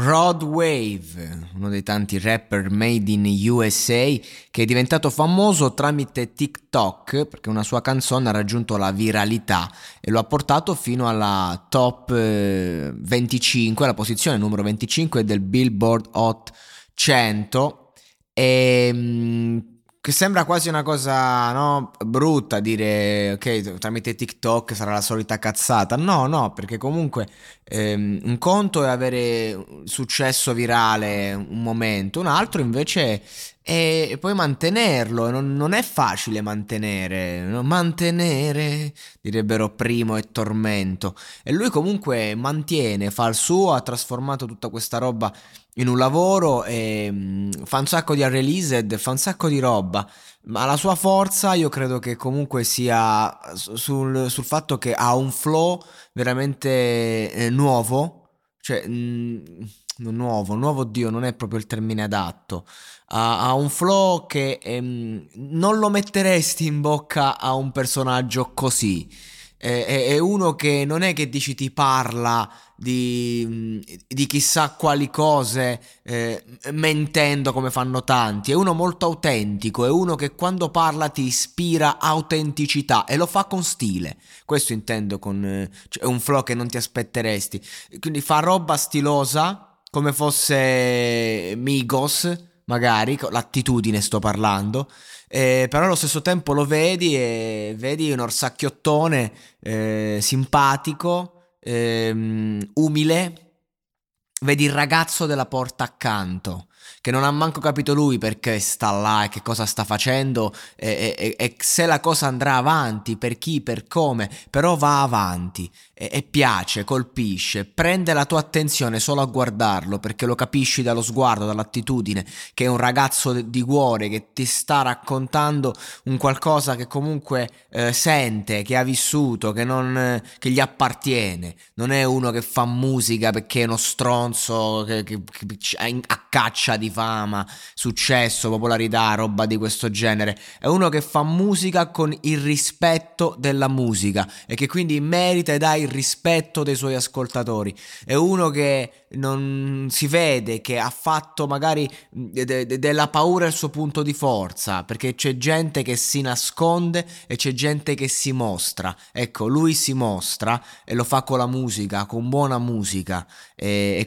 Rod Wave, uno dei tanti rapper made in USA che è diventato famoso tramite TikTok perché una sua canzone ha raggiunto la viralità e lo ha portato fino alla top 25, eh, la posizione numero 25 del Billboard Hot 100 e mm, che sembra quasi una cosa no, brutta dire ok tramite TikTok sarà la solita cazzata. No no perché comunque ehm, un conto è avere successo virale un momento un altro invece è poi mantenerlo non, non è facile mantenere mantenere direbbero primo e tormento. E lui comunque mantiene fa il suo ha trasformato tutta questa roba in un lavoro e mm, fa un sacco di unreleased, fa un sacco di roba, ma la sua forza io credo che comunque sia sul, sul fatto che ha un flow veramente eh, nuovo, cioè mh, mm, nuovo, nuovo Dio non è proprio il termine adatto, ha, ha un flow che ehm, non lo metteresti in bocca a un personaggio così. È, è, uno che non è che dici ti parla di, di chissà quali cose eh, mentendo come fanno tanti, è uno molto autentico, è uno che quando parla ti ispira autenticità e lo fa con stile, questo intendo con eh, cioè un flow che non ti aspetteresti, quindi fa roba stilosa come fosse Migos magari, l'attitudine sto parlando, eh, però allo stesso tempo lo vedi e vedi un orsacchiottone eh, simpatico, ehm, umile, vedi il ragazzo della porta accanto che non ha manco capito lui perché sta là e che cosa sta facendo e, e, e se la cosa andrà avanti, per chi, per come, però va avanti e, e, piace, colpisce, prende la tua attenzione solo a guardarlo perché lo capisci dallo sguardo, dall'attitudine, che è un ragazzo di cuore che ti sta raccontando un qualcosa che comunque eh, sente, che ha vissuto, che, non, che gli appartiene, non è uno che fa musica perché è uno stronzo che, che, che a caccia di fama, successo, popolarità, roba di questo genere. È uno che fa musica con il rispetto della musica e che quindi merita ed ha il rispetto dei suoi ascoltatori. È uno che non si vede, che ha fatto magari de- de- della paura il suo punto di forza, perché c'è gente che si nasconde e c'è gente che si mostra. Ecco, lui si mostra e lo fa con la musica, con buona musica e, e